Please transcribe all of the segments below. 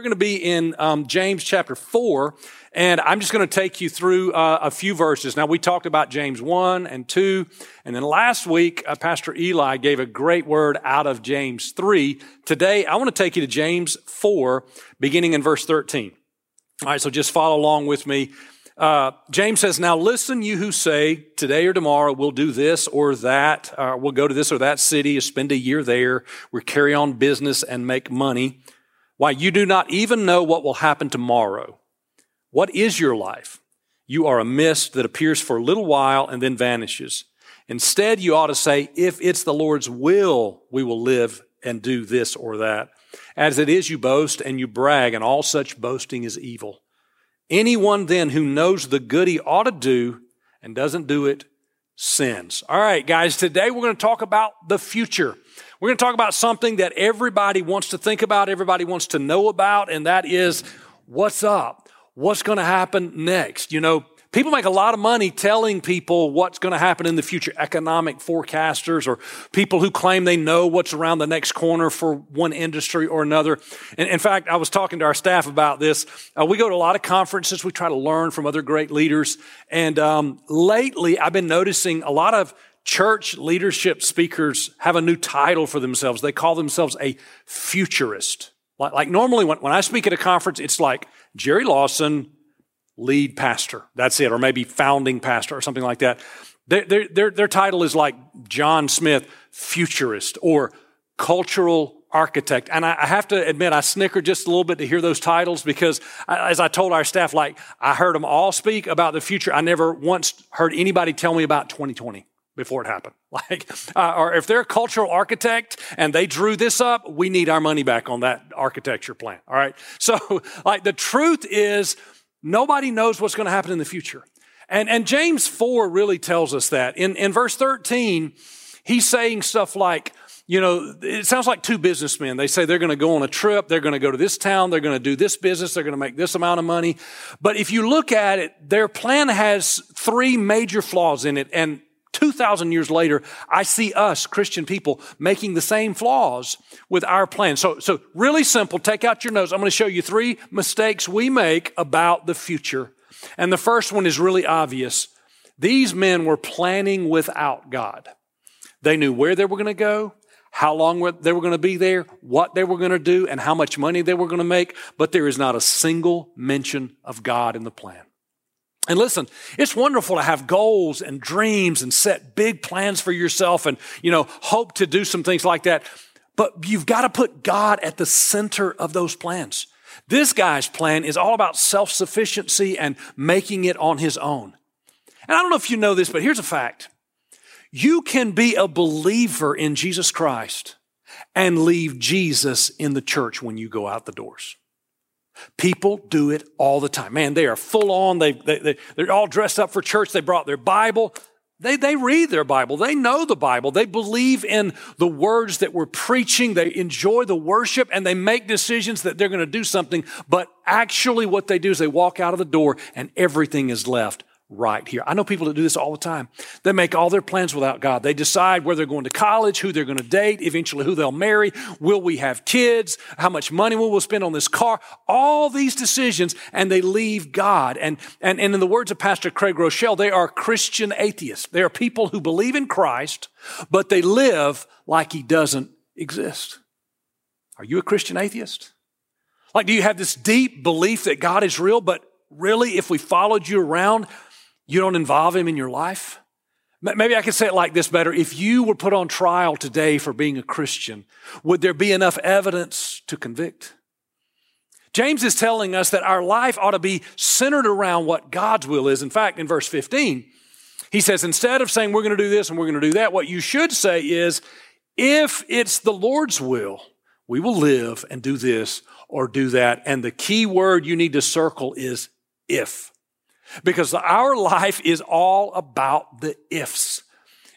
We're going to be in um, James chapter 4, and I'm just going to take you through uh, a few verses. Now, we talked about James 1 and 2, and then last week, uh, Pastor Eli gave a great word out of James 3. Today, I want to take you to James 4, beginning in verse 13. All right, so just follow along with me. Uh, James says, Now listen, you who say, today or tomorrow we'll do this or that, uh, we'll go to this or that city, spend a year there, we'll carry on business and make money. Why, you do not even know what will happen tomorrow. What is your life? You are a mist that appears for a little while and then vanishes. Instead, you ought to say, if it's the Lord's will, we will live and do this or that. As it is, you boast and you brag, and all such boasting is evil. Anyone then who knows the good he ought to do and doesn't do it sins. All right, guys, today we're going to talk about the future. We're going to talk about something that everybody wants to think about, everybody wants to know about, and that is what's up? What's going to happen next? You know, people make a lot of money telling people what's going to happen in the future. Economic forecasters or people who claim they know what's around the next corner for one industry or another. And in fact, I was talking to our staff about this. Uh, we go to a lot of conferences. We try to learn from other great leaders. And um, lately, I've been noticing a lot of church leadership speakers have a new title for themselves. They call themselves a futurist. Like, like normally when, when I speak at a conference, it's like Jerry Lawson, lead pastor. That's it. Or maybe founding pastor or something like that. Their, their, their title is like John Smith, futurist or cultural architect. And I, have to admit, I snickered just a little bit to hear those titles because, as I told our staff, like I heard them all speak about the future. I never once heard anybody tell me about 2020 before it happened. Like, uh, or if they're a cultural architect and they drew this up, we need our money back on that architecture plan. All right. So, like, the truth is, nobody knows what's going to happen in the future. And, and James 4 really tells us that. In, in verse 13, he's saying stuff like, you know, it sounds like two businessmen. They say they're going to go on a trip. They're going to go to this town. They're going to do this business. They're going to make this amount of money. But if you look at it, their plan has three major flaws in it. And 2,000 years later, I see us, Christian people, making the same flaws with our plan. So, so really simple. Take out your notes. I'm going to show you three mistakes we make about the future. And the first one is really obvious. These men were planning without God. They knew where they were going to go, how long they were going to be there, what they were going to do, and how much money they were going to make, but there is not a single mention of God in the plan. And listen, it's wonderful to have goals and dreams and set big plans for yourself and, you know, hope to do some things like that. But you've got to put God at the center of those plans. This guy's plan is all about self sufficiency and making it on his own. And I don't know if you know this, but here's a fact. You can be a believer in Jesus Christ and leave Jesus in the church when you go out the doors. People do it all the time. Man, they are full on. They, they, they, they're all dressed up for church. They brought their Bible. They, they read their Bible. They know the Bible. They believe in the words that we're preaching. They enjoy the worship and they make decisions that they're going to do something. But actually what they do is they walk out of the door and everything is left right here. I know people that do this all the time. They make all their plans without God. They decide where they're going to college, who they're going to date, eventually who they'll marry, will we have kids, how much money will we spend on this car, all these decisions, and they leave God. And, and, and in the words of Pastor Craig Groeschel, they are Christian atheists. They are people who believe in Christ, but they live like he doesn't exist. Are you a Christian atheist? Like, do you have this deep belief that God is real, but really, if we followed you around, you don't involve him in your life? Maybe I could say it like this better. If you were put on trial today for being a Christian, would there be enough evidence to convict? James is telling us that our life ought to be centered around what God's will is. In fact, in verse 15, he says, instead of saying we're going to do this and we're going to do that, what you should say is, if it's the Lord's will, we will live and do this or do that. And the key word you need to circle is if. Because our life is all about the ifs.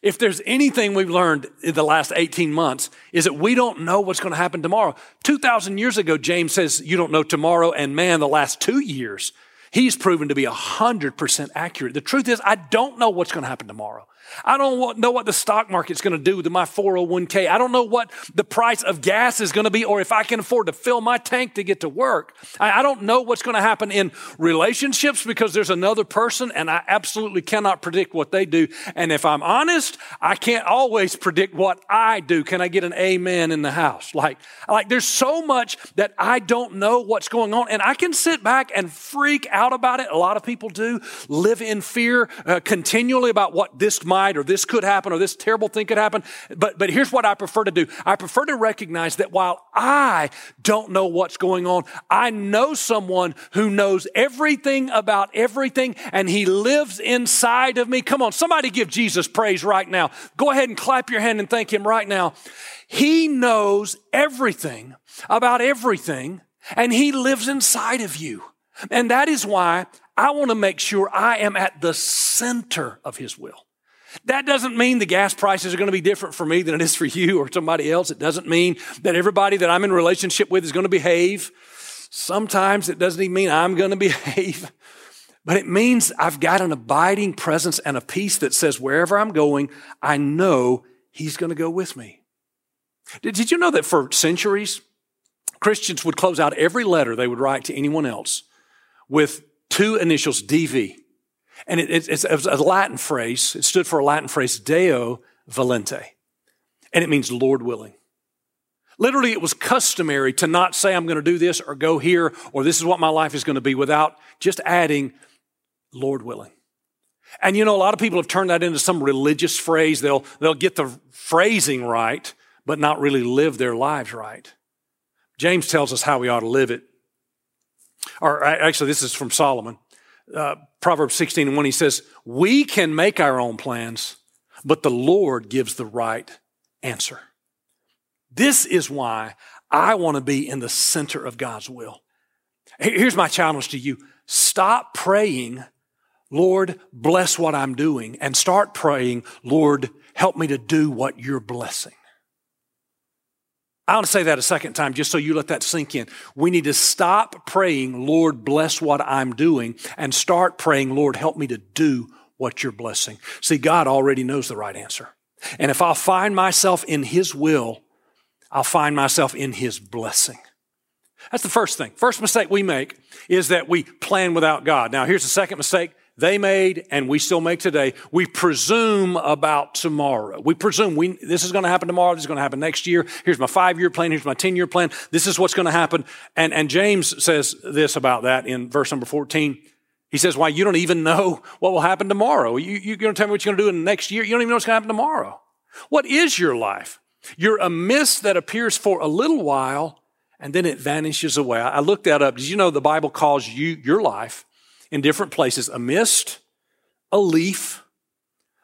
If there's anything we've learned in the last 18 months is that we don't know what's going to happen tomorrow. 2,000 years ago, James says you don't know tomorrow. And man, the last two years, he's proven to be 100% accurate. The truth is, I don't know what's going to happen tomorrow. I don't know what the stock market's going to do to my 401k. I don't know what the price of gas is going to be or if I can afford to fill my tank to get to work. I, don't know what's going to happen in relationships because there's another person and I absolutely cannot predict what they do. And if I'm honest, I can't always predict what I do. Can I get an amen in the house? Like, like there's so much that I don't know what's going on and I can sit back and freak out about it. A lot of people do live in fear uh, continually about what this might or this could happen or this terrible thing could happen. But, but here's what I prefer to do. I prefer to recognize that while I don't know what's going on, I know someone who knows everything about everything and he lives inside of me. Come on, somebody give Jesus praise right now. Go ahead and clap your hand and thank him right now. He knows everything about everything and he lives inside of you. And that is why I want to make sure I am at the center of his will. That doesn't mean the gas prices are going to be different for me than it is for you or somebody else. It doesn't mean that everybody that I'm in relationship with is going to behave. Sometimes it doesn't even mean I'm going to behave. But it means I've got an abiding presence and a peace that says wherever I'm going, I know He's going to go with me. Did, did you know that for centuries, Christians would close out every letter they would write to anyone else with two initials, DV. And it, it, it's, a Latin phrase. It stood for a Latin phrase, Deo volente. And it means Lord willing. Literally, it was customary to not say, I'm going to do this or go here or this is what my life is going to be without just adding, Lord willing. And you know, a lot of people have turned that into some religious phrase. They'll, they'll get the phrasing right, but not really live their lives right. James tells us how we ought to live it. Or actually, this is from Solomon uh, Proverbs 16 and 1, he says, We can make our own plans, but the Lord gives the right answer. This is why I want to be in the center of God's will. Here's my challenge to you stop praying, Lord, bless what I'm doing, and start praying, Lord, help me to do what you're blessing. I want to say that a second time just so you let that sink in. We need to stop praying, Lord, bless what I'm doing, and start praying, Lord, help me to do what you're blessing. See, God already knows the right answer. And if I'll find myself in His will, I'll find myself in His blessing. That's the first thing. First mistake we make is that we plan without God. Now, here's the second mistake they made and we still make today. We presume about tomorrow. We presume we, this is going to happen tomorrow. This is going to happen next year. Here's my five year plan. Here's my 10 year plan. This is what's going to happen. And, and James says this about that in verse number 14. He says, why you don't even know what will happen tomorrow. You, you're going to tell me what you're going to do in the next year. You don't even know what's going to happen tomorrow. What is your life? You're a mist that appears for a little while and then it vanishes away. I looked that up. Did you know the Bible calls you, your life, in different places a mist, a leaf,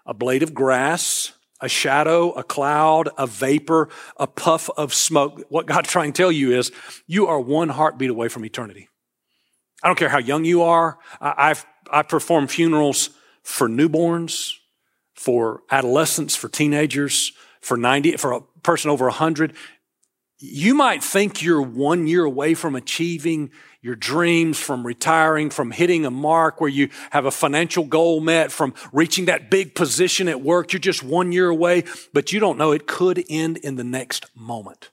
a blade of grass, a shadow, a cloud, a vapor, a puff of smoke. What God's trying to tell you is you are one heartbeat away from eternity. I don't care how young you are. I've, I perform funerals for newborns, for adolescents, for teenagers, for 90, for a person over 100. You might think you're one year away from achieving your dreams, from retiring, from hitting a mark where you have a financial goal met, from reaching that big position at work. You're just one year away, but you don't know it could end in the next moment.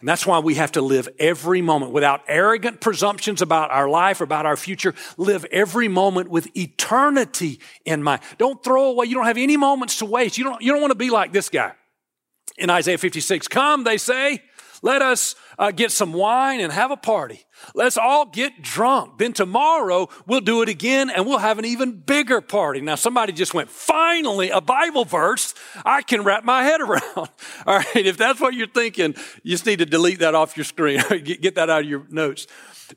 And that's why we have to live every moment without arrogant presumptions about our life about our future. Live every moment with eternity in mind. Don't throw away. You don't have any moments to waste. You don't, you don't want to be like this guy in Isaiah 56. Come, they say, let us uh, get some wine and have a party. Let's all get drunk. Then tomorrow we'll do it again and we'll have an even bigger party. Now somebody just went, finally, a Bible verse I can wrap my head around. all right. If that's what you're thinking, you just need to delete that off your screen. get, get that out of your notes.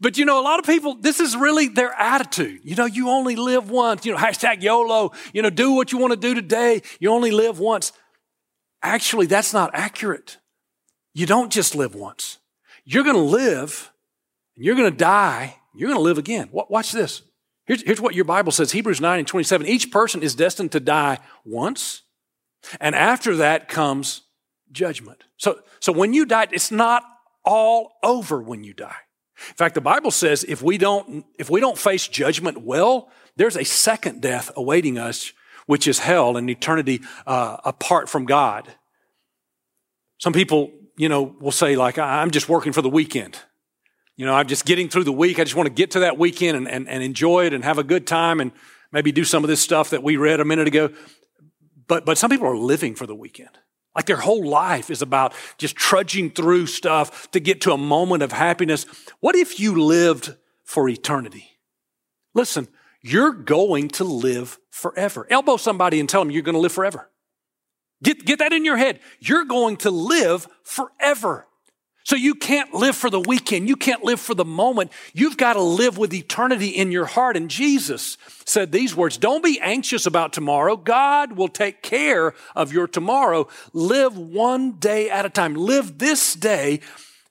But you know, a lot of people, this is really their attitude. You know, you only live once. You know, hashtag YOLO. You know, do what you want to do today. You only live once. Actually, that's not accurate. You don't just live once. You're going to live and you're going to die. You're going to live again. Watch this. Here's, here's what your Bible says Hebrews 9 and 27. Each person is destined to die once, and after that comes judgment. So, so when you die, it's not all over when you die. In fact, the Bible says if we don't, if we don't face judgment well, there's a second death awaiting us which is hell and eternity uh, apart from God. Some people, you know, will say like, I'm just working for the weekend. You know, I'm just getting through the week. I just want to get to that weekend and, and, and enjoy it and have a good time and maybe do some of this stuff that we read a minute ago. But, but some people are living for the weekend. Like their whole life is about just trudging through stuff to get to a moment of happiness. What if you lived for eternity? Listen, you're going to live forever. Elbow somebody and tell them you're going to live forever. Get, get that in your head. You're going to live forever. So you can't live for the weekend. You can't live for the moment. You've got to live with eternity in your heart. And Jesus said these words, don't be anxious about tomorrow. God will take care of your tomorrow. Live one day at a time. Live this day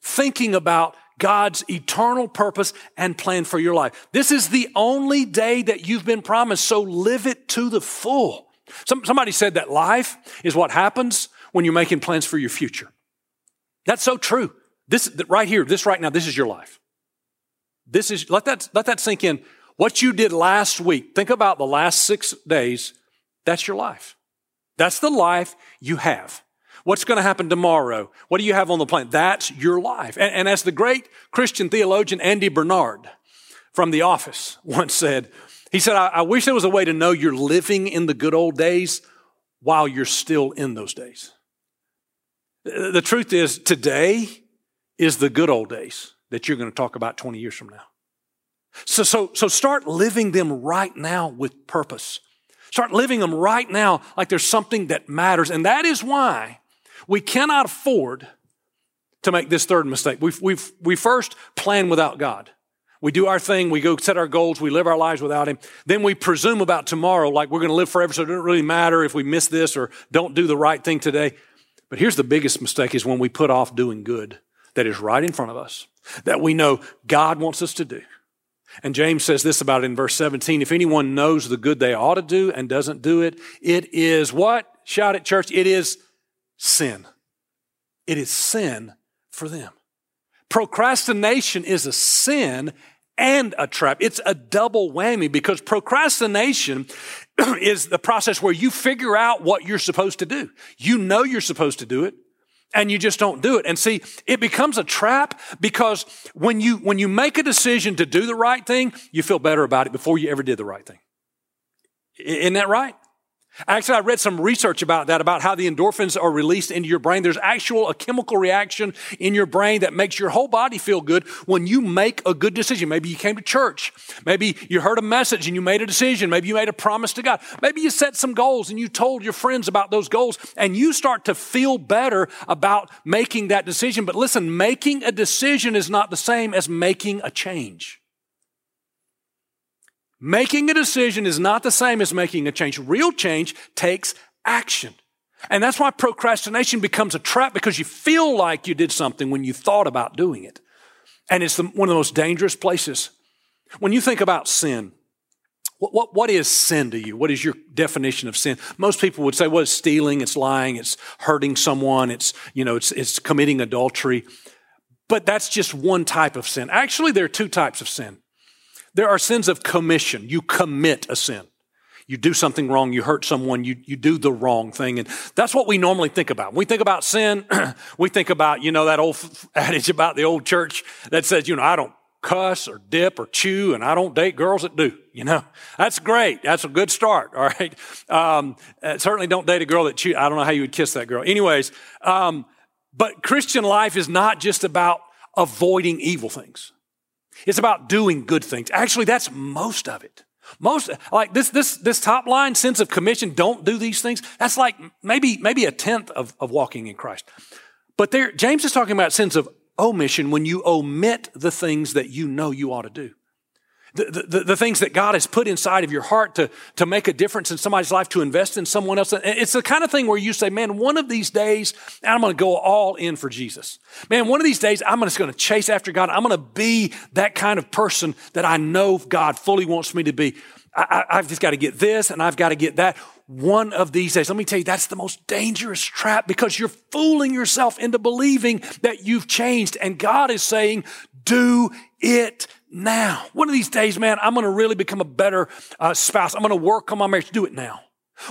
thinking about God's eternal purpose and plan for your life. This is the only day that you've been promised. So live it to the full. Some, somebody said that life is what happens when you're making plans for your future. That's so true. This right here, this right now, this is your life. This is, let that, let that sink in. What you did last week, think about the last six days, that's your life. That's the life you have. What's going to happen tomorrow? What do you have on the plan? That's your life. And, and as the great Christian theologian Andy Bernard from The Office once said, he said, I, I wish there was a way to know you're living in the good old days while you're still in those days. The truth is, today is the good old days that you're going to talk about 20 years from now. So, so, so start living them right now with purpose. Start living them right now like there's something that matters. And that is why we cannot afford to make this third mistake. we we we first plan without God. We do our thing, we go set our goals, we live our lives without Him. Then we presume about tomorrow like we're going to live forever, so it doesn't really matter if we miss this or don't do the right thing today. But here's the biggest mistake is when we put off doing good that is right in front of us, that we know God wants us to do. And James says this about it in verse 17. If anyone knows the good they ought to do and doesn't do it, it is what? Shout at church. It is sin. It is sin for them. Procrastination is a sin and a trap. It's a double whammy because procrastination is the process where you figure out what you're supposed to do. You know you're supposed to do it and you just don't do it. And see, it becomes a trap because when you, when you make a decision to do the right thing, you feel better about it before you ever did the right thing. Isn't that right? Actually, I read some research about that, about how the endorphins are released into your brain. There's actual a chemical reaction in your brain that makes your whole body feel good when you make a good decision. Maybe you came to church. Maybe you heard a message and you made a decision. Maybe you made a promise to God. Maybe you set some goals and you told your friends about those goals and you start to feel better about making that decision. But listen, making a decision is not the same as making a change. Making a decision is not the same as making a change. Real change takes action. And that's why procrastination becomes a trap because you feel like you did something when you thought about doing it. And it's the, one of the most dangerous places. When you think about sin, what, what, what is sin to you? What is your definition of sin? Most people would say, well, it's stealing, it's lying, it's hurting someone, it's, you know, it's, it's committing adultery. But that's just one type of sin. Actually, there are two types of sin. There are sins of commission. You commit a sin. You do something wrong, you hurt someone, you, you do the wrong thing. And that's what we normally think about. When we think about sin, we think about, you know, that old adage about the old church that says, you know, I don't cuss or dip or chew and I don't date girls that do, you know. That's great. That's a good start, all right. Um, uh, certainly don't date a girl that chew. I don't know how you would kiss that girl. Anyways, um, but Christian life is not just about avoiding evil things. It's about doing good things. Actually, that's most of it. Most like this this this top line sins of commission, don't do these things. That's like maybe maybe a tenth of, of walking in Christ. But there, James is talking about sins of omission when you omit the things that you know you ought to do the, the, the, things that God has put inside of your heart to, to make a difference in somebody's life, to invest in someone else. It's the kind of thing where you say, man, one of these days, I'm going to go all in for Jesus. Man, one of these days, I'm just going to chase after God. I'm going to be that kind of person that I know God fully wants me to be. I, have just got to get this and I've got to get that. One of these days, let me tell you, that's the most dangerous trap because you're fooling yourself into believing that you've changed. And God is saying, do it now. One of these days, man, I'm going to really become a better uh, spouse. I'm going to work on my marriage. Do it now.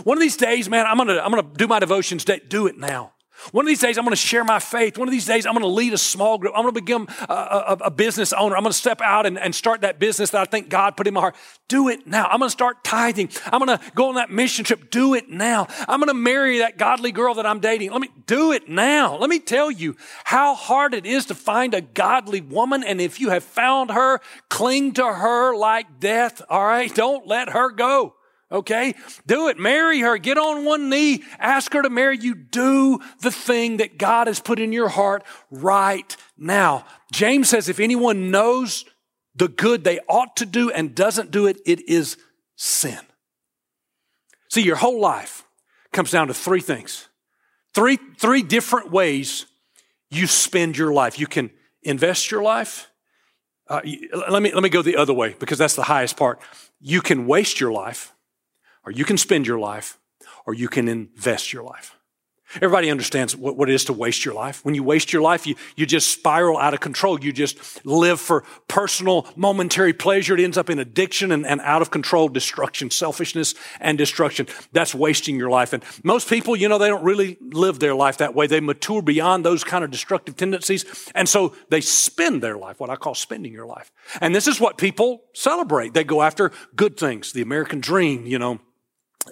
One of these days, man, I'm gonna, I'm gonna do my devotions. Do it now. One of these days, I'm going to share my faith. One of these days, I'm going to lead a small group. I'm going to become a, a, a, business owner. I'm going to step out and, and start that business that I think God put in my heart. Do it now. I'm going to start tithing. I'm going to go on that mission trip. Do it now. I'm going to marry that godly girl that I'm dating. Let me do it now. Let me tell you how hard it is to find a godly woman. And if you have found her, cling to her like death. All right. Don't let her go. Okay? Do it. Marry her. Get on one knee. Ask her to marry you. Do the thing that God has put in your heart right now. James says if anyone knows the good they ought to do and doesn't do it, it is sin. See, your whole life comes down to three things. Three, three different ways you spend your life. You can invest your life. Uh, let me, let me go the other way because that's the highest part. You can waste your life or you can spend your life, or you can invest your life. Everybody understands what, what it is to waste your life. When you waste your life, you, you just spiral out of control. You just live for personal, momentary pleasure. It ends up in addiction and, and out of control destruction, selfishness and destruction. That's wasting your life. And most people, you know, they don't really live their life that way. They mature beyond those kind of destructive tendencies. And so they spend their life, what I call spending your life. And this is what people celebrate. They go after good things, the American dream, you know,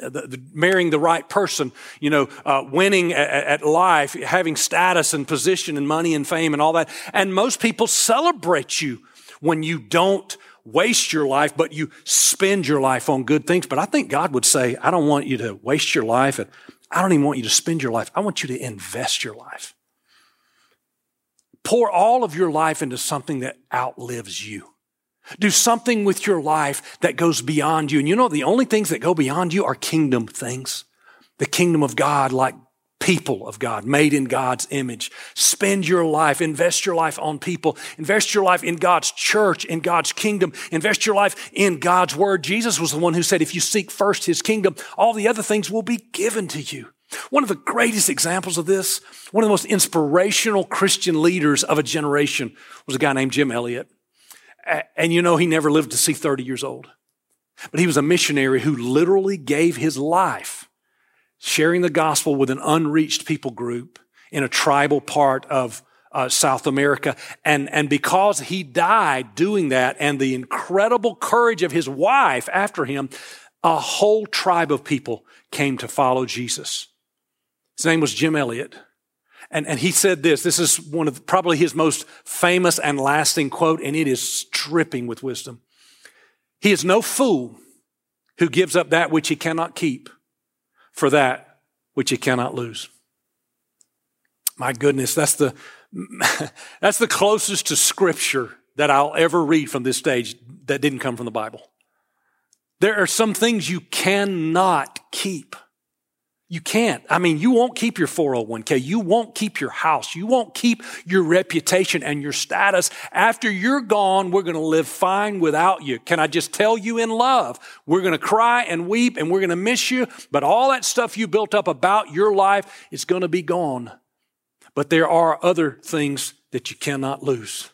the, the, marrying the right person, you know, uh, winning at, at, life, having status and position and money and fame and all that. And most people celebrate you when you don't waste your life, but you spend your life on good things. But I think God would say, I don't want you to waste your life and I don't even want you to spend your life. I want you to invest your life. Pour all of your life into something that outlives you. Do something with your life that goes beyond you. And you know, the only things that go beyond you are kingdom things. The kingdom of God, like people of God, made in God's image. Spend your life, invest your life on people, invest your life in God's church, in God's kingdom, invest your life in God's word. Jesus was the one who said, if you seek first his kingdom, all the other things will be given to you. One of the greatest examples of this, one of the most inspirational Christian leaders of a generation was a guy named Jim Elliot. And you know, he never lived to see 30 years old. But he was a missionary who literally gave his life sharing the gospel with an unreached people group in a tribal part of uh, South America. And, and because he died doing that and the incredible courage of his wife after him, a whole tribe of people came to follow Jesus. His name was Jim Elliot. And, and he said this, this is one of probably his most famous and lasting quote, and it is dripping with wisdom. He is no fool who gives up that which he cannot keep for that which he cannot lose. My goodness, that's the, that's the closest to scripture that I'll ever read from this stage that didn't come from the Bible. There are some things you cannot keep. You can't. I mean, you won't keep your 401k. You won't keep your house. You won't keep your reputation and your status. After you're gone, we're going to live fine without you. Can I just tell you in love? We're going to cry and weep and we're going to miss you, but all that stuff you built up about your life is going to be gone. But there are other things that you cannot lose.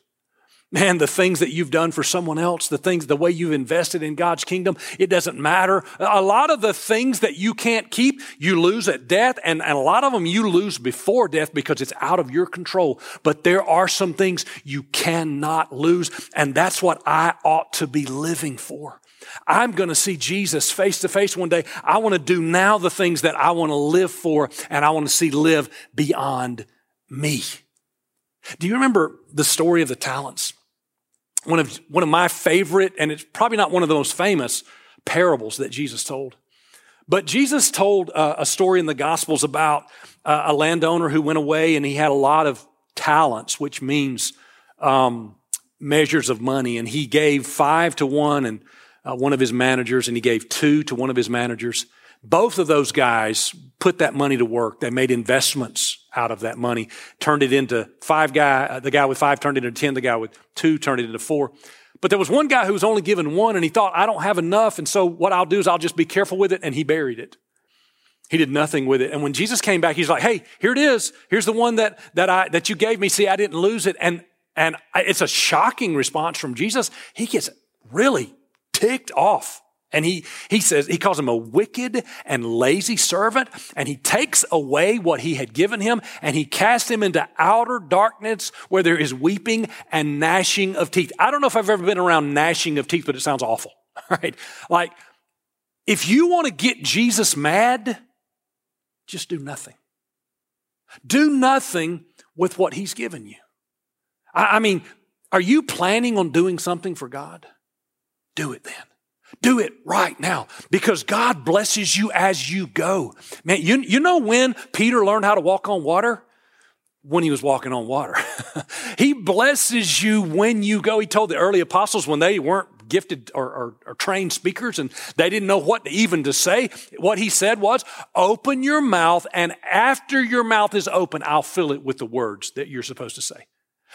Man, the things that you've done for someone else, the things, the way you've invested in God's kingdom, it doesn't matter. A lot of the things that you can't keep, you lose at death, and, and a lot of them you lose before death because it's out of your control. But there are some things you cannot lose, and that's what I ought to be living for. I'm going to see Jesus face to face one day. I want to do now the things that I want to live for, and I want to see live beyond me. Do you remember the story of the talents? One of, one of my favorite, and it's probably not one of the most famous parables that Jesus told. But Jesus told uh, a story in the Gospels about uh, a landowner who went away and he had a lot of talents, which means um, measures of money. And he gave five to one and uh, one of his managers, and he gave two to one of his managers. Both of those guys put that money to work. They made investments out of that money, turned it into five guy, uh, the guy with five turned it into 10, the guy with two turned it into four. But there was one guy who was only given one and he thought, I don't have enough. And so what I'll do is I'll just be careful with it. And he buried it. He did nothing with it. And when Jesus came back, he's like, Hey, here it is. Here's the one that, that I, that you gave me. See, I didn't lose it. And, and it's a shocking response from Jesus. He gets really ticked off. And he, he says, he calls him a wicked and lazy servant, and he takes away what he had given him, and he casts him into outer darkness where there is weeping and gnashing of teeth. I don't know if I've ever been around gnashing of teeth, but it sounds awful, right? Like, if you want to get Jesus mad, just do nothing. Do nothing with what he's given you. I, I mean, are you planning on doing something for God? Do it then. Do it right now because God blesses you as you go. Man, you, you know when Peter learned how to walk on water? When he was walking on water. he blesses you when you go. He told the early apostles when they weren't gifted or, or, or, trained speakers and they didn't know what even to say. What he said was, open your mouth and after your mouth is open, I'll fill it with the words that you're supposed to say.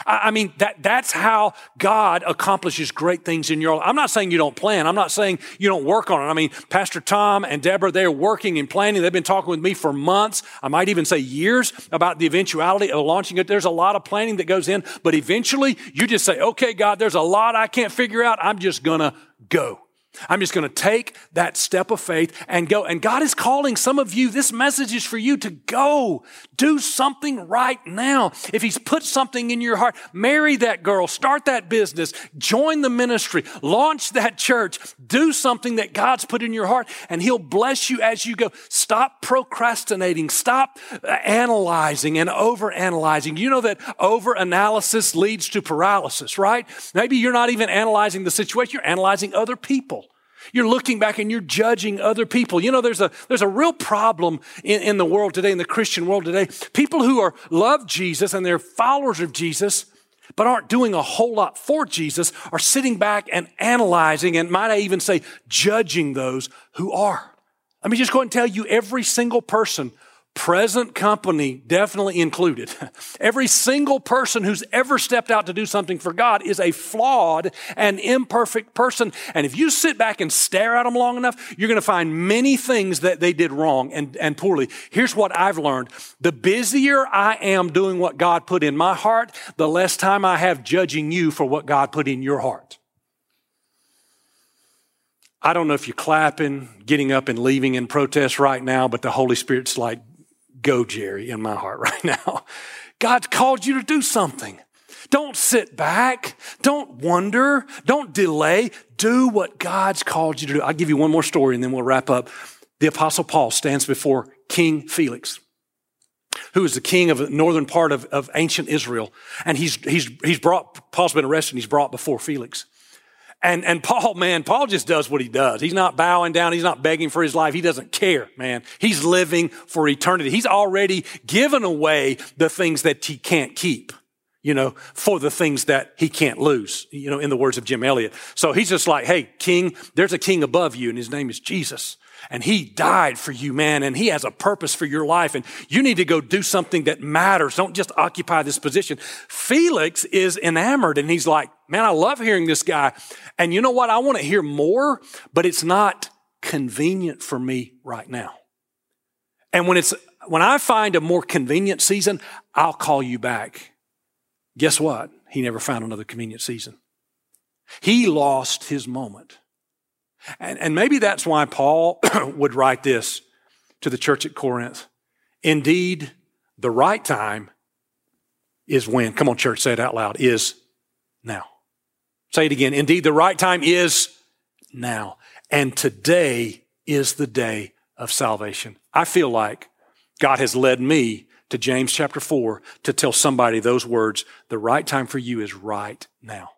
I mean, that, that's how God accomplishes great things in your life. I'm not saying you don't plan. I'm not saying you don't work on it. I mean, Pastor Tom and Deborah, they're working and planning. They've been talking with me for months. I might even say years about the eventuality of launching it. There's a lot of planning that goes in, but eventually you just say, okay, God, there's a lot I can't figure out. I'm just going to go. I'm just going to take that step of faith and go. And God is calling some of you, this message is for you to go. Do something right now. If He's put something in your heart, marry that girl, start that business, join the ministry, launch that church, do something that God's put in your heart, and He'll bless you as you go. Stop procrastinating, stop uh, analyzing and over analyzing. You know that over analysis leads to paralysis, right? Maybe you're not even analyzing the situation, you're analyzing other people. You're looking back and you're judging other people. You know, there's a, there's a real problem in, in the world today, in the Christian world today. People who are, love Jesus and they're followers of Jesus, but aren't doing a whole lot for Jesus are sitting back and analyzing and might I even say judging those who are. Let me just go and tell you every single person present company definitely included. Every single person who's ever stepped out to do something for God is a flawed and imperfect person. And if you sit back and stare at them long enough, you're going to find many things that they did wrong and, and poorly. Here's what I've learned. The busier I am doing what God put in my heart, the less time I have judging you for what God put in your heart. I don't know if you're clapping, getting up and leaving in protest right now, but the Holy Spirit's like, Go, Jerry, in my heart right now. God's called you to do something. Don't sit back. Don't wonder. Don't delay. Do what God's called you to do. I'll give you one more story and then we'll wrap up. The apostle Paul stands before King Felix, who is the king of the northern part of, of ancient Israel. And he's, he's, he's brought, Paul's been arrested and he's brought before Felix. And, and Paul, man, Paul just does what he does. He's not bowing down. He's not begging for his life. He doesn't care, man. He's living for eternity. He's already given away the things that he can't keep, you know, for the things that he can't lose, you know, in the words of Jim Elliot. So he's just like, hey, king, there's a king above you and his name is Jesus. And he died for you, man, and he has a purpose for your life. And you need to go do something that matters. Don't just occupy this position. Felix is enamored and he's like, man, I love hearing this guy. And you know what? I want to hear more, but it's not convenient for me right now. And when it's, when I find a more convenient season, I'll call you back. Guess what? He never found another convenient season. He lost his moment. And, and maybe that's why Paul would write this to the church at Corinth. Indeed, the right time is when, come on, church, say it out loud, is now. Say it again. Indeed, the right time is now. And today is the day of salvation. I feel like God has led me to James chapter 4 to tell somebody those words. The right time for you is right now.